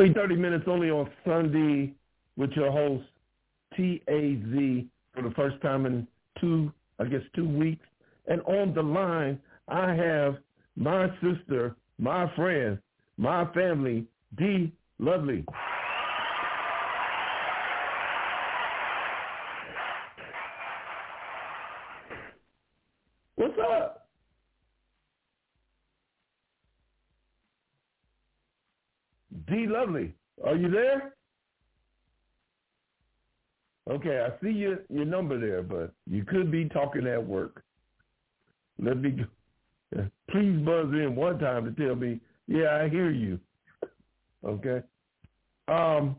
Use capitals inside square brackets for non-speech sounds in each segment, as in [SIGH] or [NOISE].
Only 30 minutes only on Sunday with your host, T-A-Z, for the first time in two, I guess, two weeks. And on the line, I have my sister, my friend, my family, D. Lovely. What's up? D. Lovely, are you there? Okay, I see your your number there, but you could be talking at work. Let me please buzz in one time to tell me, yeah, I hear you. Okay. Um.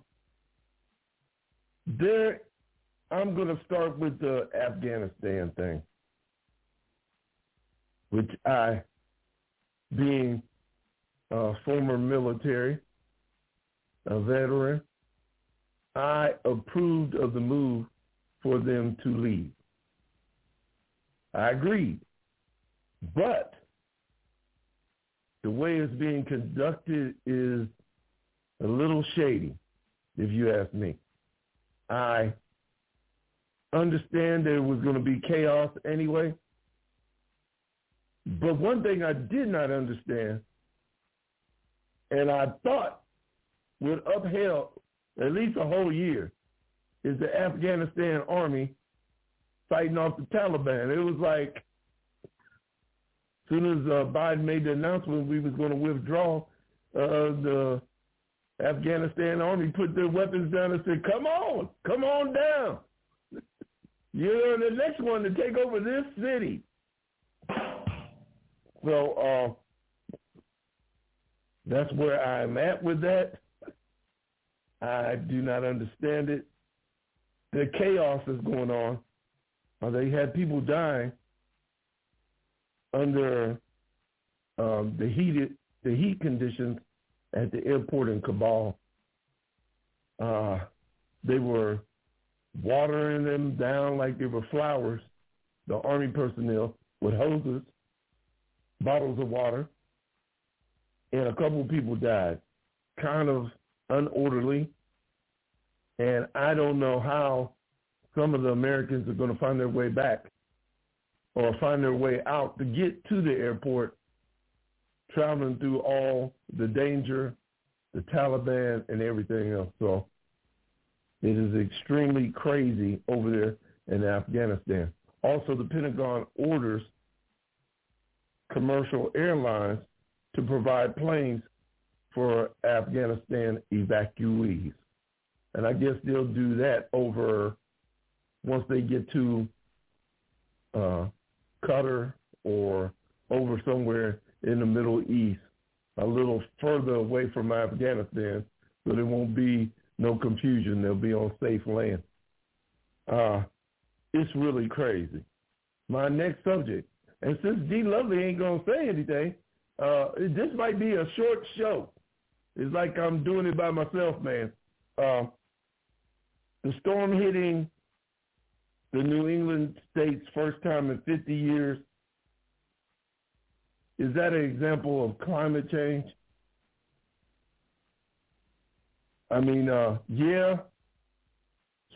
There, I'm going to start with the Afghanistan thing, which I, being a former military, a veteran, I approved of the move for them to leave. I agreed. But the way it's being conducted is a little shady, if you ask me. I understand there was going to be chaos anyway. But one thing I did not understand, and I thought would upheld at least a whole year, is the Afghanistan army fighting off the Taliban. It was like as soon as uh, Biden made the announcement we was going to withdraw, uh, the Afghanistan army put their weapons down and said, "Come on, come on down. [LAUGHS] You're the next one to take over this city." So uh, that's where I'm at with that. I do not understand it. The chaos is going on. Uh, they had people dying under um, the heated the heat conditions at the airport in Kabul. Uh, they were watering them down like they were flowers. The army personnel with hoses, bottles of water, and a couple of people died. Kind of unorderly. And I don't know how some of the Americans are going to find their way back or find their way out to get to the airport, traveling through all the danger, the Taliban, and everything else. So it is extremely crazy over there in Afghanistan. Also, the Pentagon orders commercial airlines to provide planes for Afghanistan evacuees. And I guess they'll do that over once they get to uh, Qatar or over somewhere in the Middle East, a little further away from Afghanistan, so there won't be no confusion. They'll be on safe land. Uh, it's really crazy. My next subject, and since D. Lovely ain't gonna say anything, uh, this might be a short show. It's like I'm doing it by myself, man. Uh, the storm hitting the New England states first time in 50 years. Is that an example of climate change? I mean, uh, yeah,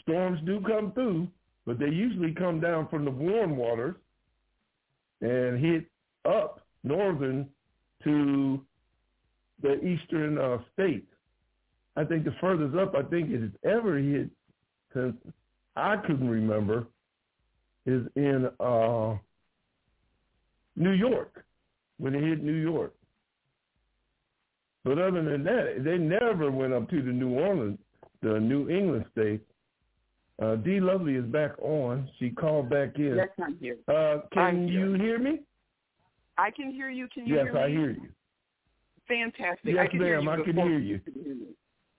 storms do come through, but they usually come down from the warm waters and hit up northern to the eastern uh, states. I think the furthest up I think it has ever hit since I couldn't remember is in uh, New York when it hit New York. But other than that, they never went up to the New Orleans, the New England states. Uh, D. Lovely is back on. She called back in. Yes, I'm here. Uh, can I'm you here. hear me? I can hear you. Can you yes, hear me? Yes, I hear you. Fantastic. Yes, I can ma'am. hear you I can hear you.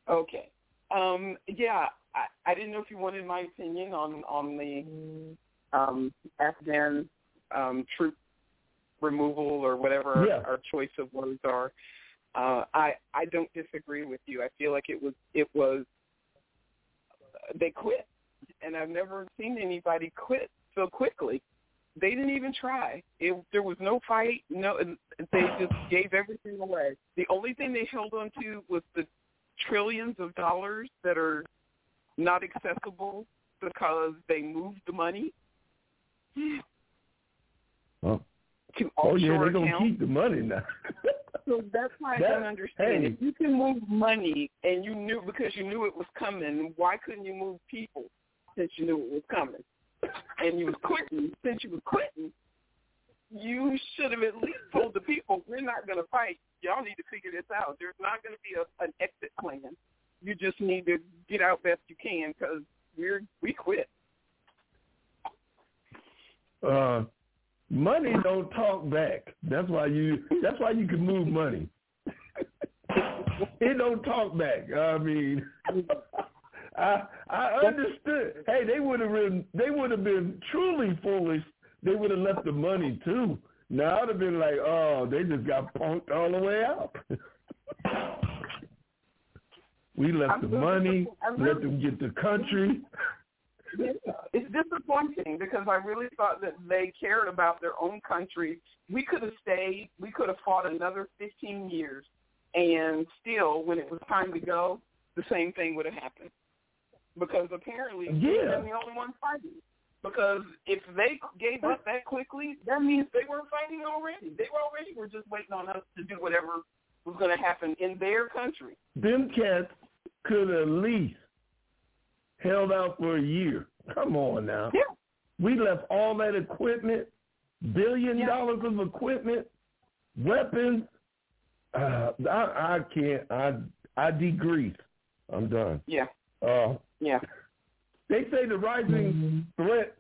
Okay. Um, yeah, I, I didn't know if you wanted my opinion on on the um, Afghan um, troop removal or whatever Yeah. our, our choice of words are. Uh, I I don't disagree with you. I feel like it was it was they quit, and I've never seen anybody quit so quickly. They didn't even try. It, there was no fight. No, they just gave everything away. The only thing they held on to was the trillions of dollars that are not accessible because they moved the money [GASPS] Oh, oh yeah, they're gonna keep the money now. So that's why I That- don't understand. hey. If you can move money and you knew because you knew it was coming, why couldn't you move people since you knew it was coming? And you was quitting since you was quitting. You should have at least told the people, "We're not going to fight. Y'all need to figure this out. There's not going to be a, an exit plan. You just need to get out best you can because we're we quit." uh, money don't talk back. That's why you. That's why you can move money. [LAUGHS] it don't talk back. I mean, [LAUGHS] I I understood. Hey, they would have been. They would have been truly foolish. They would have left the money too. Now I'd have been like, oh, they just got punked all the way out. [LAUGHS] we left I'm the money. I'm Let them get the country. it's disappointing because I really thought that they cared about their own country. We could have stayed. We could have fought another 15 years, and still, when it was time to go, the same thing would have happened. Because apparently, Yeah. they're the only ones fighting. Because if they gave up that quickly, that means they weren't fighting already. They were already were just waiting on us to do whatever was going to happen in their country. them cats could at least held out for a year. Come on now. Yeah. We left all that equipment, billion Yeah. dollars of equipment, weapons. Uh, I, I can't. I I degrease. I'm done. Yeah. Uh, Yeah. they say the rising threat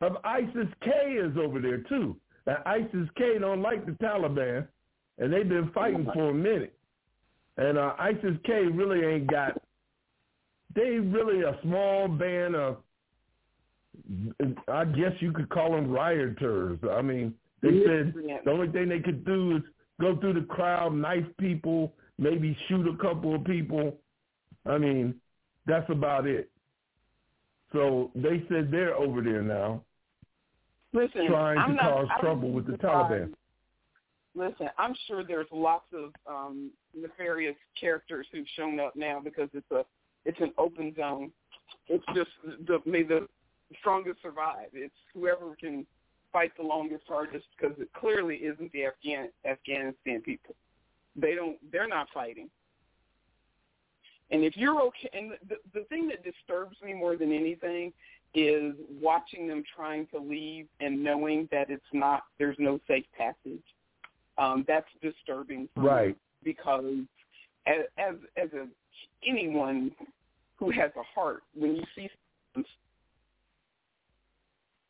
of ISIS-K is over there too. Now, ISIS-K don't like the Taliban, and they've been fighting for a minute. And uh, ISIS-K really ain't got. They really a small band of. I guess you could call them rioters. I mean, they said the only thing they could do is go through the crowd, knife people, maybe shoot a couple of people. I mean, that's about it. So they said they're over there now Listen, trying I'm to not, cause I trouble with the. Taliban. Listen, I'm sure there's lots of um, nefarious characters who've shown up now because it's a it's an open zone. It's just the may the strongest survive. It's whoever can fight the longest, hardest, because it clearly isn't the Afghan Afghanistan people. They don't. They're not fighting. And if you're okay, and the the thing that disturbs me more than anything is watching them trying to leave and knowing that it's not. There's no safe passage. Um, that's disturbing for me Right. because as as, as a anyone who has a heart, when you see someone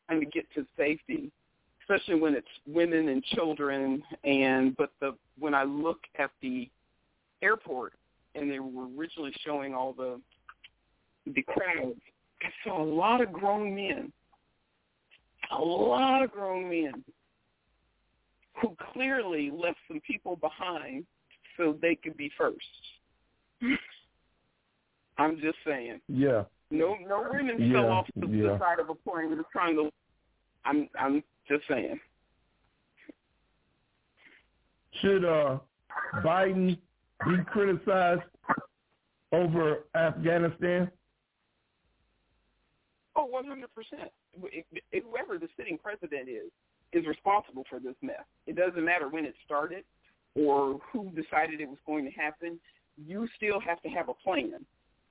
trying to get to safety, especially when it's women and children, and but the when I look at the airport and they were originally showing all the the crowds, I saw a lot of grown men, a lot of grown men who clearly left some people behind so they could be first. I'm just saying. Yeah. No no women Yeah, fell off the, yeah. the side of a plane that was trying to I'm I'm just saying. Should uh, Biden be criticized over Afghanistan? Oh, one hundred percent. Whoever the sitting president is is responsible for this mess. It doesn't matter when it started or who decided it was going to happen. You still have to have a plan.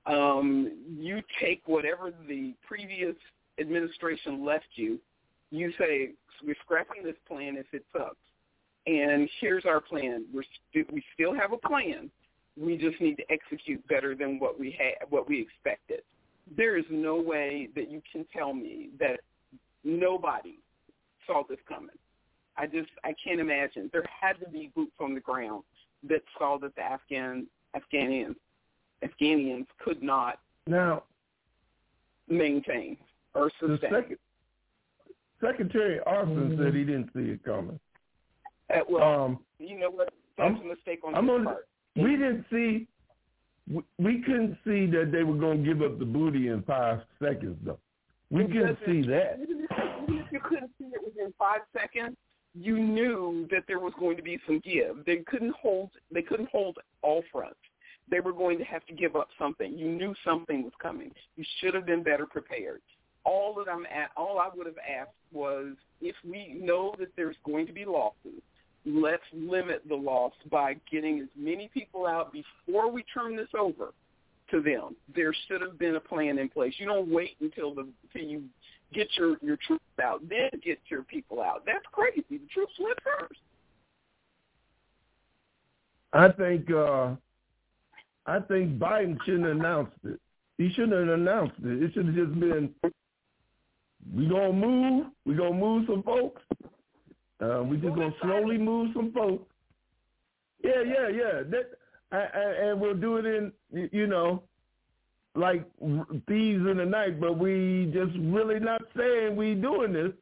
Um, you take whatever the previous administration left you. You say we're scrapping this plan if it sucks, and here's our plan. We're st- we still have a plan. We just need to execute better than what we had, what we expected there is no way that you can tell me that nobody saw this coming. I just I can't imagine. There had to be boots on the ground that saw that the Afghan Afghanians Afghanians could not now maintain or sustain. Second, Secretary Austin mm-hmm. said he didn't see it coming. Uh, well, um, you know what? That's I'm, a mistake on I'm on, part. We didn't see. We, we couldn't see that they were going to give up the booty in five seconds, though. We couldn't see that. Even if you couldn't see it within five seconds, you knew that there was going to be some give. They couldn't hold. They couldn't hold all fronts. They were going to have to give up something. You knew something was coming. You should have been better prepared all that I'm at, all I would have asked was if we know that there's going to be losses, let's limit the loss by getting as many people out before we turn this over to them. There should have been a plan in place. You don't wait until the until you get your your troops out, then get your people out. That's crazy. The troops went first. I think uh I think Biden shouldn't have announced it. He shouldn't have announced it. It should have just been we gonna move. We gonna move some folks. Uh, we just gonna slowly move some folks. Yeah, yeah, yeah. That, I, I, and we'll do it in, you know, like thieves in the night. But we just really not saying we doing this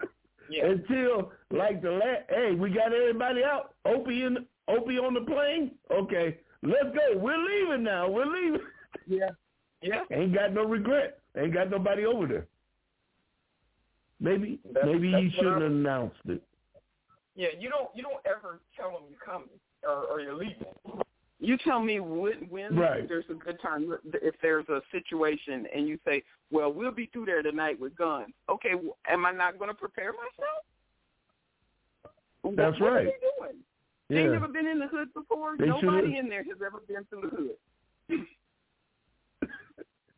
[LAUGHS] yeah. until like the last. Hey, we got everybody out. Opie in, Opie on the plane. Okay, let's go. We're leaving now. We're leaving. [LAUGHS] Yeah, yeah. Ain't got no regret. Ain't got nobody over there. Maybe that's, maybe that's you shouldn't have announced it. Yeah, you don't you don't ever tell them you're coming or, or you're leaving. You tell me when when right. there's a good time if there's a situation and you say, "Well, we'll be through there tonight with guns." Okay, well, am I not going to prepare myself? That's what, right. What are they doing? Yeah. They never been in the hood before. They Nobody should've... in there has ever been through the hood. [LAUGHS]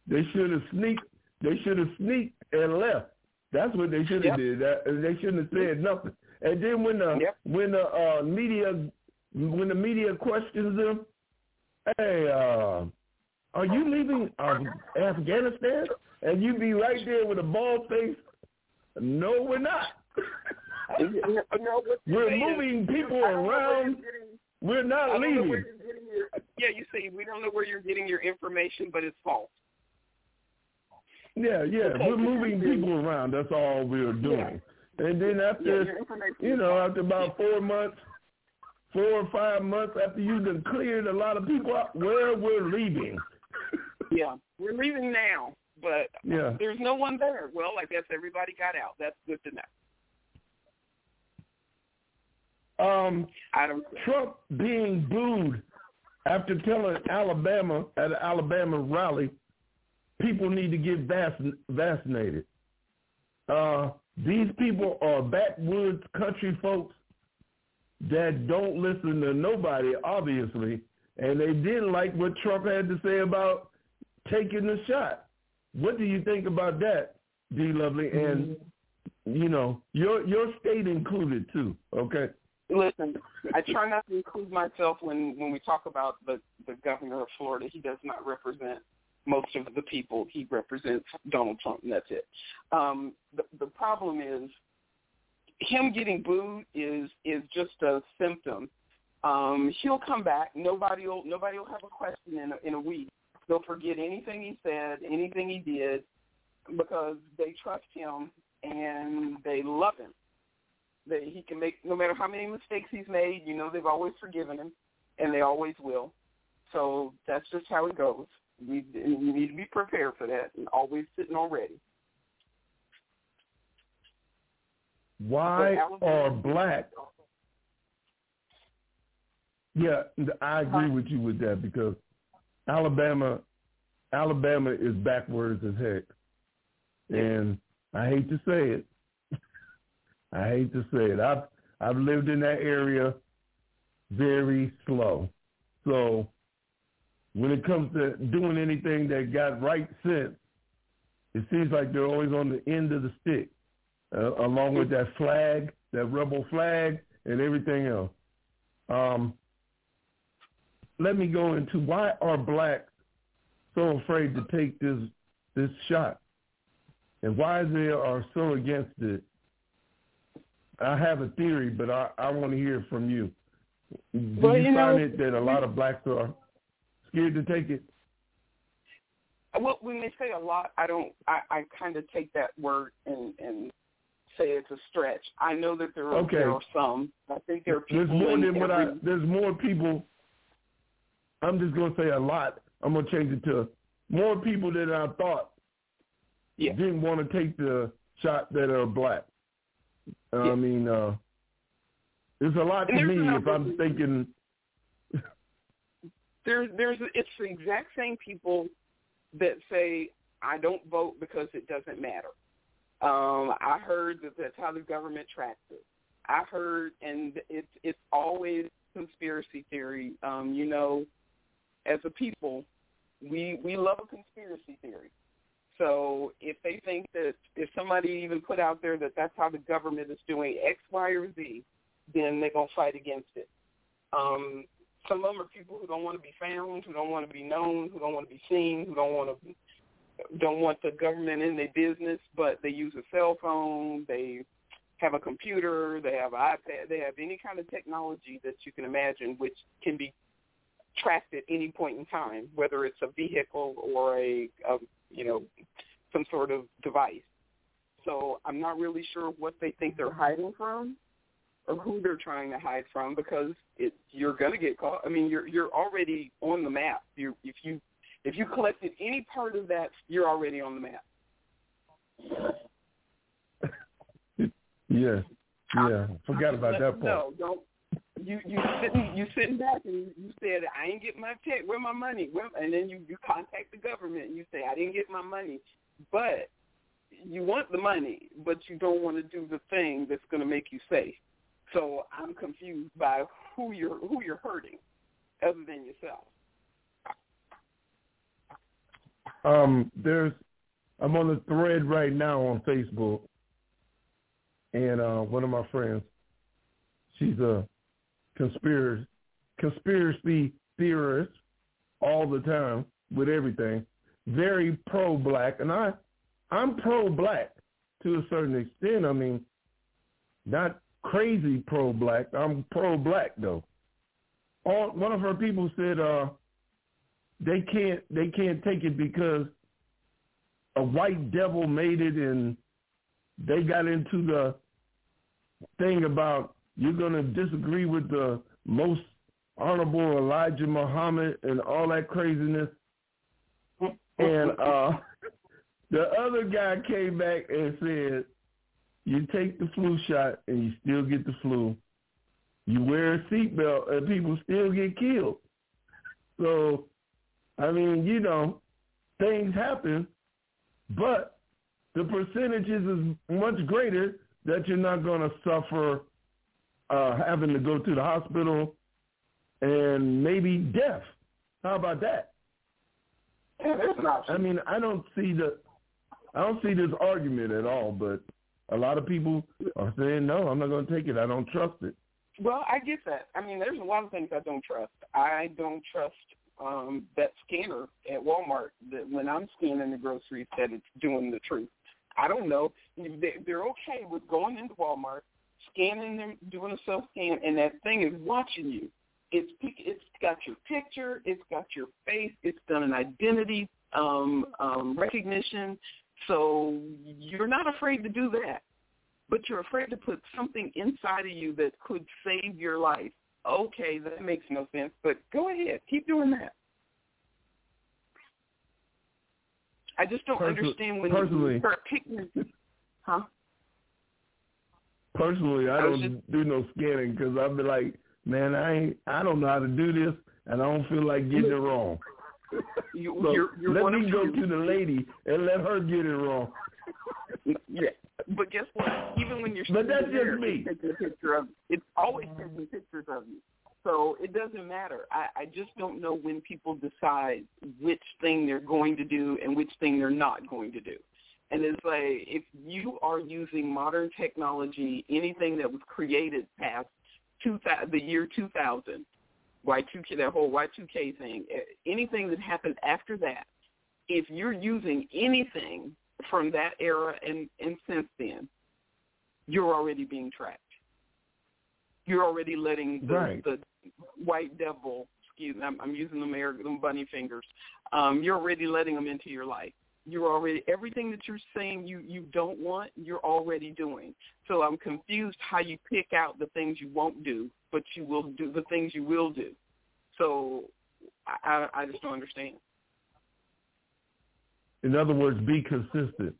they should have sneaked. They should have sneaked and left. That's what they should have yep. did. That, they shouldn't have said nothing. And then when the yep. when the uh, media when the media questions them, hey, uh, are you leaving uh, Afghanistan? And you be right there with a bald face. No, we're not. [LAUGHS] no, we're moving people around. We're not leaving. Your, yeah, you see, we don't know where you're getting your information, but it's false. Yeah, yeah. Okay. We're moving people around. That's all we're doing. Yeah. And then after, yeah, you know, after about four months, four or five months after you've been cleared a lot of people out, where we're leaving. [LAUGHS] yeah, we're leaving now, but yeah. there's no one there. Well, I guess everybody got out. That's good to know. Um, I don't. Trump being booed after telling Alabama at an Alabama rally people need to get vac- vaccinated. Uh, these people are backwoods country folks that don't listen to nobody, obviously, and they didn't like what Trump had to say about taking the shot. What do you think about that, D. Lovely? And mm-hmm. you know, your your state included too. Okay. Listen, I try not to include myself when when we talk about the the governor of Florida. He does not represent most of the people he represents Donald Trump, and that's it. Um, the, the problem is him getting booed is is just a symptom. Um, he'll come back. Nobody will nobody will have a question in a, in a week. They'll forget anything he said, anything he did, because they trust him and they love him. That he can make no matter how many mistakes he's made. You know they've always forgiven him, and they always will. So that's just how it goes. You, you need to be prepared for that and always sitting on ready. Why are black? Yeah, I agree with you with that because Alabama, Alabama is backwards as heck, and I hate to say it. [LAUGHS] I hate to say it. I've I've lived in that area very slow, so when it comes to doing anything that got right sense, it seems like they're always on the end of the stick, uh, along with that flag, that rebel flag, and everything else. Um, let me go into why are blacks so afraid to take this this shot, and why they are so against it. I have a theory, but I, I want to hear from you. Do Well, you, you find it that a lot of blacks are scared to take it? Well, when they say a lot, I don't. I, I kind of take that word and and say it's a stretch. I know that there are Okay. there are some. I think there are people. There's more than what I. There's more people. I'm just gonna say a lot. I'm gonna change it to more people than I thought Yeah. didn't want to take the shot that are black. Yeah. I mean, uh, it's a lot to me if I'm thinking. There's there's it's the exact same people that say I don't vote because it doesn't matter. Um, I heard that that's how the government tracks it. I heard, and it's it's always conspiracy theory. Um, you know, as a people, we we love a conspiracy theory. So if they think that if somebody even put out there that that's how the government is doing X, Y, or Z, then they're gonna fight against it. Um, some of them are people who don't want to be found, who don't want to be known, who don't want to be seen, who don't want to don't want the government in their business, but they use a cell phone, they have a computer, they have an iPad, they have any kind of technology that you can imagine which can be tracked at any point in time, whether it's a vehicle or a, a you know, some sort of device. So I'm not really sure what they think they're hiding from or who they're trying to hide from because it you're going to get caught. I mean, you're you're already on the map. You if you if you collected any part of that, you're already on the map. Yeah, yeah. Forgot about that part. No, don't. You you sitting you sitting back and you said I ain't get my check. Where my money? Where, and then you you contact the government and you say I didn't get my money, but you want the money, but you don't want to do the thing that's going to make you safe. So I'm confused by who you're who you're hurting, other than yourself. Um, there's, I'm on the thread right now on Facebook, and uh, one of my friends, she's a conspiracy conspiracy theorist all the time with everything, very pro black, and I, I'm pro black to a certain extent. I mean, not crazy pro black. I'm pro black though. All, one of her people said, uh, they can't they can't take it because a white devil made it and they got into the thing about you're going to disagree with the most honorable Elijah Muhammad and all that craziness. And uh [LAUGHS] the other guy came back and said, you take the flu shot and you still get the flu. You wear a seatbelt and people still get killed. So I mean, you know, things happen, but the percentages is much greater that you're not going to suffer uh, having to go to the hospital and maybe death. How about that? I mean, I don't see the, I don't see this argument at all. But a lot of people are saying, no, I'm not going to take it. I don't trust it. Well, I get that. I mean, there's a lot of things I don't trust. I don't trust um, that scanner at Walmart that when I'm scanning the groceries that it's doing the truth. I don't know. They- They're okay with going into Walmart, scanning them, doing a self scan, and that thing is watching you. It's it's got your picture, it's got your face, it's done an identity um, um, recognition. So you're not afraid to do that, but you're afraid to put something inside of you that could save your life. Okay, that makes no sense, but go ahead, keep doing that. I just don't understand when personally- you start picking. Huh? Personally, I I don't do no scanning because I'll be like, man, I ain't, I don't know how to do this, and I don't feel like getting it wrong. You, So you're, you're let me go to the lady and let her get it wrong. [LAUGHS] Yeah, but guess what? Even when you're But that's there, just me. it's taking a picture of it's always taking pictures of you. So it doesn't matter. I, I just don't know when people decide which thing they're going to do and which thing they're not going to do. And it's like if you are using modern technology, anything that was created past two the year 2000, Y2K, that whole Y2K thing, eh, anything that happened after that, if you're using anything from that era and, and since then, you're already being tracked. You're already letting the, Right. the white devil. Excuse me, I'm, I'm using the American bunny fingers. Um, you're already letting them into your life. You're already everything that you're saying you you don't want. You're already doing. So I'm confused how you pick out the things you won't do, but you will do the things you will do. So I, I just don't understand. In other words, be consistent.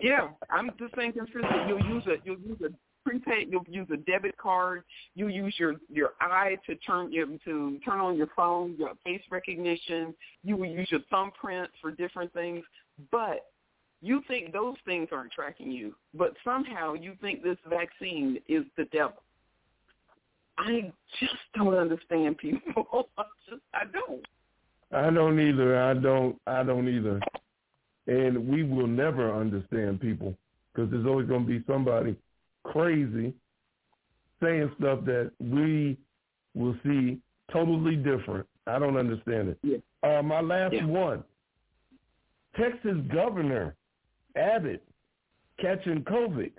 Yeah, I'm just saying consistent. You'll use a you'll use a prepaid. You'll use a debit card. You use your your eye to turn you to turn on your phone. Your face recognition. You will use your thumbprint for different things. But you think those things aren't tracking you, but somehow you think this vaccine is the devil. I just don't understand people. [LAUGHS] I just I don't. I don't either. I don't. I don't either. And we will never understand people because there's always going to be somebody crazy saying stuff that we will see totally different. I don't understand it. Yeah. Uh, my last Yeah. one. Texas Governor Abbott catching COVID.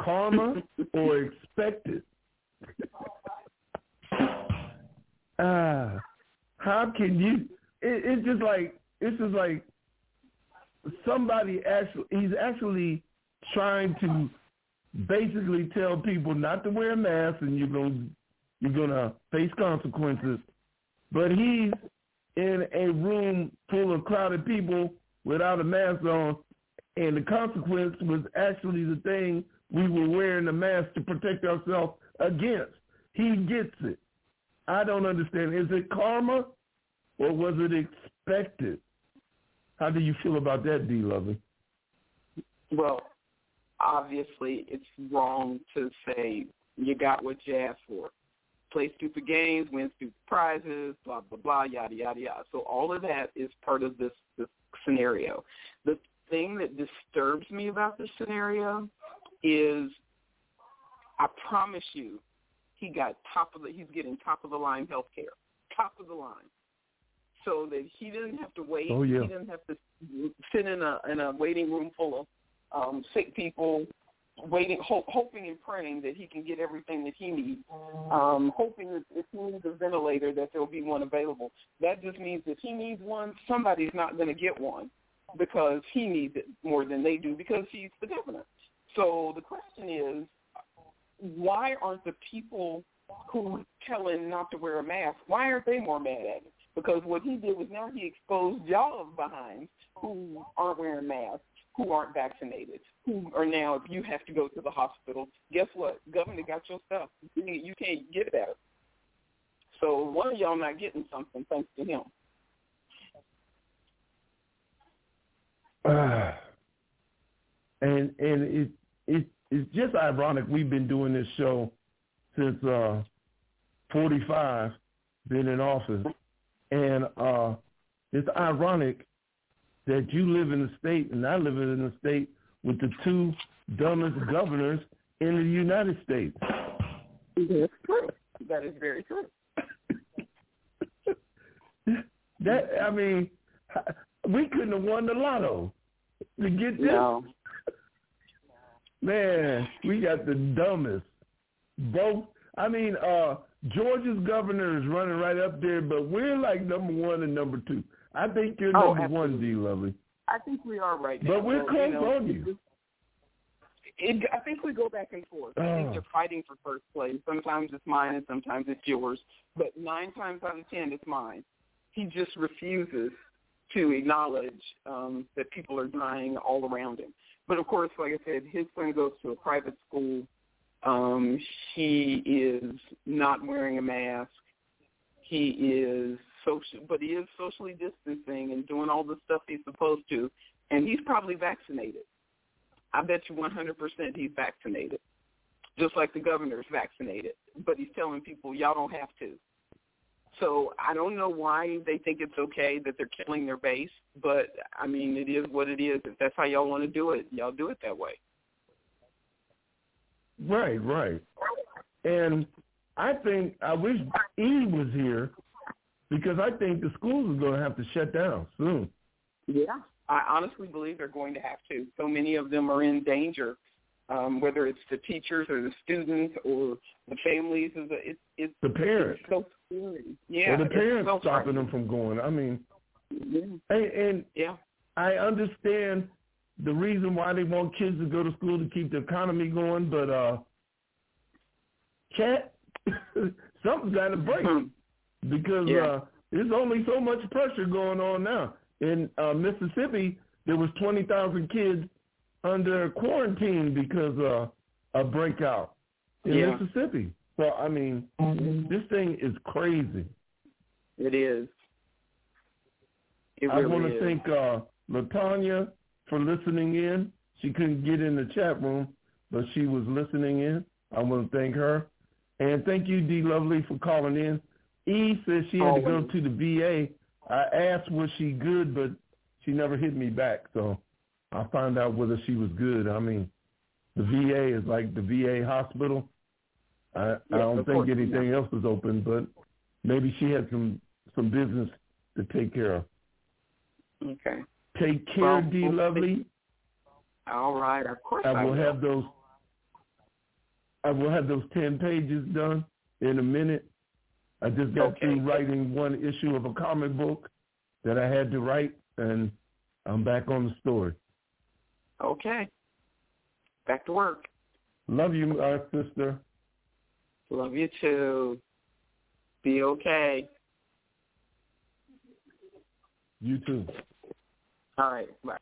Karma [LAUGHS] or expected? Ah, how can you? It, it's just like it's just like somebody actually. He's actually trying to basically tell people not to wear a mask, and you're gonna you're gonna face consequences. But he's in a room full of crowded people without a mask on, and the consequence was actually the thing we were wearing the mask to protect ourselves against. He gets it. I don't understand. Is it karma or was it expected? How do you feel about that, D. Lovely? Well, obviously it's wrong to say you got what you asked for. Play stupid games, win stupid prizes, blah blah blah, yada yada yada. So all of that is part of this this scenario. The thing that disturbs me about this scenario is, I promise you, he got top of the he's getting top of the line health care, top of the line, so that he didn't have to wait. Oh, yeah. He didn't have to sit in a in a waiting room full of um, sick people, waiting, ho- hoping and praying that he can get everything that he needs. Um, hoping that if he needs a ventilator, that there will be one available. That just means if he needs one, somebody's not going to get one because he needs it more than they do because he's the governor. So the question is, why aren't the people who tell him not to wear a mask, why aren't they more mad at him? Because what he did was now he exposed y'all behind who aren't wearing masks, who aren't vaccinated, who are now, if you have to go to the hospital, guess what? Governor got your stuff. You can't- get better. So one of y'all not getting something thanks to him. Ah. [SIGHS] and and it it it's just ironic. We've been doing this show since uh, 45, been in office, and uh, it's ironic that you live in a state and I live in a state with the two dumbest governors in the United States. That's true. That is very true. [LAUGHS] That I mean, we couldn't have won the lotto to get this. No. Man, we got the dumbest. Both. I mean, uh Georgia's governor is running right up there, but we're like number one and number two. I think you're Oh, number one. D. Lovely. I think we are right now. But we're close know, on you. It, I think we go back and forth. I think Oh. they're fighting for first place. Sometimes it's mine and sometimes it's yours. But nine times out of ten, it's mine. He just refuses to acknowledge um, that people are dying all around him. But of course, like I said, his son goes to a private school. Um, he is not wearing a mask. He is social, but he is socially distancing and doing all the stuff he's supposed to. And he's probably vaccinated. I bet you 100% he's vaccinated, just like the governor's vaccinated. But he's telling people, y'all don't have to. So I don't know why they think it's okay that they're killing their base, but I mean, it is what it is. If that's how y'all want to do it, y'all do it that way. Right, right. And I think I wish E was here because I think the schools are going to have to shut down soon. Yeah. I honestly believe they're going to have to. So many of them are in danger um, whether it's the teachers or the students or the families. It's it's the parents. It's so scary. Yeah, or the parents so stopping them from going. I mean, yeah. and, and yeah, I understand the reason why they want kids to go to school to keep the economy going, but uh, cat, [LAUGHS] something's got to break because Yeah. uh, there's only so much pressure going on now. In uh, Mississippi, there was 20,000 kids under quarantine because uh, a breakout in Yeah. Mississippi. So I mean, this thing is crazy. it is. It really I want to thank uh, Latanya for listening in. She couldn't get in the chat room, but she was listening in. I want to thank her. And thank you, D. Lovely, for calling in. E says she had to go to the VA. I asked was she good, but she never hit me back. So I'll find out whether she was good. I mean, the VA is like the VA hospital. I, I don't think course, anything else is open, but maybe she had some some business to take care of. Okay. Take care, Well, D. we'll. Lovely. All right. Of course I will will. have those. I will have those ten pages done in a minute. I just got Okay. through writing one issue of a comic book that I had to write, and I'm back on the story. Okay. Back to work. Love you, my sister. Love you too. Be okay. You too. All right. Bye.